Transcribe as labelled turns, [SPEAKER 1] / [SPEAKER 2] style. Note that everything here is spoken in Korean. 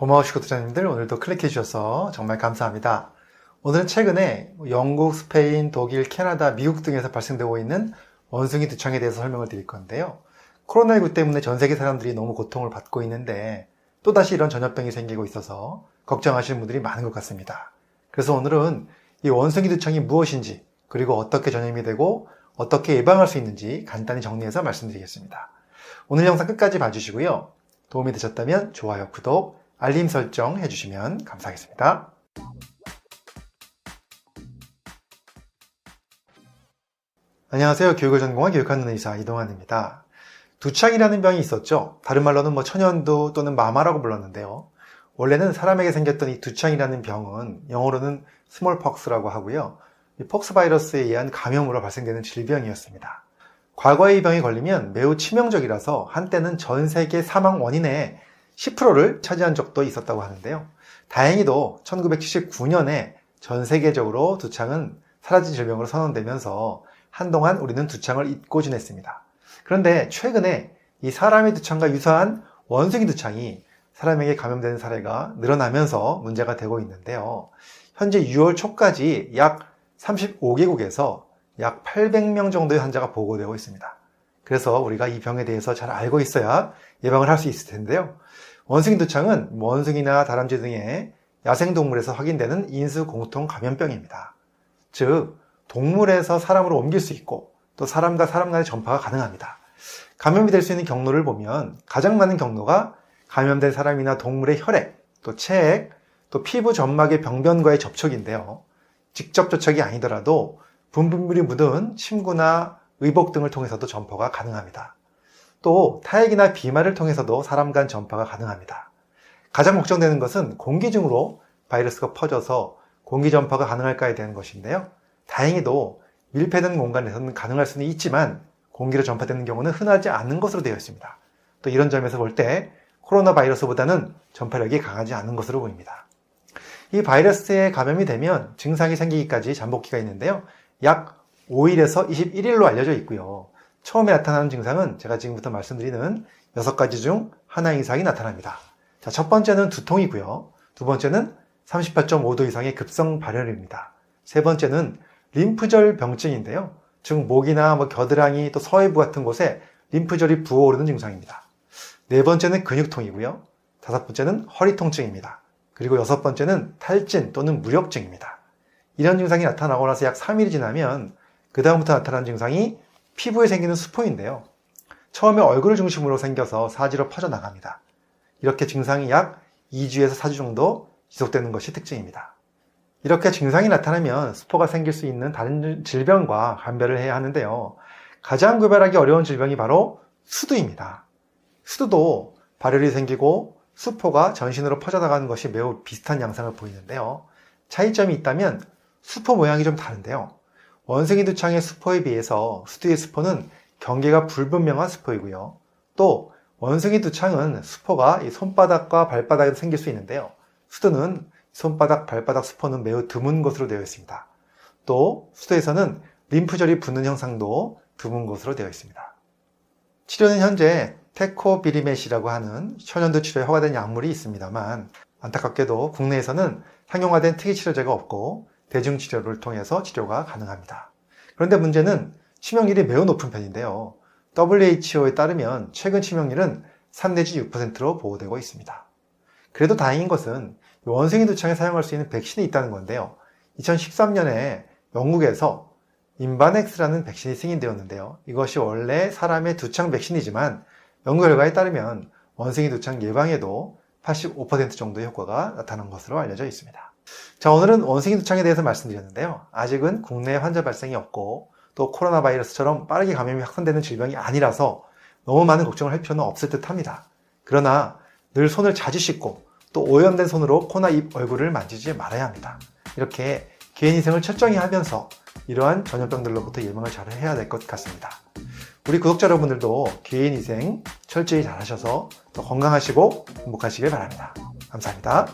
[SPEAKER 1] 고마우시고 투자님들 오늘도 클릭해 주셔서 정말 감사합니다. 오늘은 최근에 영국, 스페인, 독일, 캐나다, 미국 등에서 발생되고 있는 원숭이 두창에 대해서 설명을 드릴 건데요. 코로나19 때문에 전 세계 사람들이 너무 고통을 받고 있는데 또다시 이런 전염병이 생기고 있어서 걱정하시는 분들이 많은 것 같습니다. 그래서 오늘은 이 원숭이 두창이 무엇인지 그리고 어떻게 전염이 되고 어떻게 예방할 수 있는지 간단히 정리해서 말씀드리겠습니다. 오늘 영상 끝까지 봐주시고요. 도움이 되셨다면 좋아요, 구독, 알림 설정 해주시면 감사하겠습니다. 안녕하세요. 교육을 전공한 교육하는 의사 이동환입니다. 두창이라는 병이 있었죠. 다른 말로는 뭐 천연두 또는 마마라고 불렀는데요. 원래는 사람에게 생겼던 이 두창이라는 병은 영어로는 smallpox라고 하고요. 이 pox 바이러스에 의한 감염으로 발생되는 질병이었습니다. 과거에 이 병이 걸리면 매우 치명적이라서 한때는 전 세계 사망 원인의 10%를 차지한 적도 있었다고 하는데요. 다행히도 1979년에 전 세계적으로 두창은 사라진 질병으로 선언되면서 한동안 우리는 두창을 잊고 지냈습니다. 그런데 최근에 이 사람의 두창과 유사한 원숭이 두창이 사람에게 감염되는 사례가 늘어나면서 문제가 되고 있는데요. 현재 6월 초까지 약 35개국에서 약 800명 정도의 환자가 보고되고 있습니다. 그래서 우리가 이 병에 대해서 잘 알고 있어야 예방을 할 수 있을 텐데요. 원숭이 두창은 원숭이나 다람쥐 등의 야생동물에서 확인되는 인수 공통 감염병입니다. 즉, 동물에서 사람으로 옮길 수 있고 또 사람과 사람 간의 전파가 가능합니다. 감염이 될 수 있는 경로를 보면 가장 많은 경로가 감염된 사람이나 동물의 혈액, 또 체액, 또 피부 점막의 병변과의 접촉인데요. 직접 접촉이 아니더라도 분분물이 묻은 침구나 의복 등을 통해서도 전파가 가능합니다. 또 타액이나 비말을 통해서도 사람 간 전파가 가능합니다. 가장 걱정되는 것은 공기 중으로 바이러스가 퍼져서 공기 전파가 가능할까에 대한 것인데요. 다행히도 밀폐된 공간에서는 가능할 수는 있지만 공기로 전파되는 경우는 흔하지 않은 것으로 되어 있습니다. 또 이런 점에서 볼 때 코로나 바이러스보다는 전파력이 강하지 않은 것으로 보입니다. 이 바이러스에 감염이 되면 증상이 생기기까지 잠복기가 있는데요. 약 5일에서 21일로 알려져 있고요. 처음에 나타나는 증상은 제가 지금부터 말씀드리는 6가지 중 하나 이상이 나타납니다. 자, 첫 번째는 두통이고요. 두 번째는 38.5도 이상의 급성 발열입니다. 세 번째는 림프절 병증인데요. 즉 목이나 뭐 겨드랑이 또 서해부 같은 곳에 림프절이 부어오르는 증상입니다. 네 번째는 근육통이고요. 다섯 번째는 허리 통증입니다. 그리고 여섯 번째는 탈진 또는 무력증입니다. 이런 증상이 나타나고 나서 약 3일이 지나면 그 다음부터 나타나는 증상이 피부에 생기는 수포인데요. 처음에 얼굴을 중심으로 생겨서 사지로 퍼져나갑니다. 이렇게 증상이 약 2주에서 4주 정도 지속되는 것이 특징입니다. 이렇게 증상이 나타나면 수포가 생길 수 있는 다른 질병과 감별을 해야 하는데요. 가장 구별하기 어려운 질병이 바로 수두입니다. 수두도 발열이 생기고 수포가 전신으로 퍼져나가는 것이 매우 비슷한 양상을 보이는데요. 차이점이 있다면 수포 모양이 좀 다른데요. 원숭이 두창의 수포에 비해서 수두의 수포는 경계가 불분명한 수포이고요. 또 원숭이 두창은 수포가 손바닥과 발바닥에 생길 수 있는데요. 수두는 손바닥, 발바닥 수포는 매우 드문 것으로 되어 있습니다. 또 수두에서는 림프절이 붙는 형상도 드문 것으로 되어 있습니다. 치료는 현재 테코비리메시라고 하는 천연두 치료에 허가된 약물이 있습니다만 안타깝게도 국내에서는 상용화된 특이 치료제가 없고 대중치료를 통해서 치료가 가능합니다. 그런데 문제는 치명률이 매우 높은 편인데요. WHO에 따르면 최근 치명률은 3 내지 6%로 보고되고 있습니다. 그래도 다행인 것은 원숭이 두창에 사용할 수 있는 백신이 있다는 건데요. 2013년에 영국에서 인바넥스라는 백신이 승인되었는데요. 이것이 원래 사람의 두창 백신이지만 연구 결과에 따르면 원숭이 두창 예방에도 85% 정도의 효과가 나타난 것으로 알려져 있습니다. 자, 오늘은 원숭이 두창에 대해서 말씀드렸는데요. 아직은 국내 환자 발생이 없고 또 코로나 바이러스처럼 빠르게 감염이 확산되는 질병이 아니라서 너무 많은 걱정을 할 필요는 없을 듯 합니다. 그러나 늘 손을 자주 씻고 또 오염된 손으로 코나 입, 얼굴을 만지지 말아야 합니다. 이렇게 개인 위생을 철저히 하면서 이러한 전염병들로부터 예방을 잘 해야 될 것 같습니다. 우리 구독자 여러분들도 개인 위생 철저히 잘 하셔서 더 건강하시고 행복하시길 바랍니다. 감사합니다.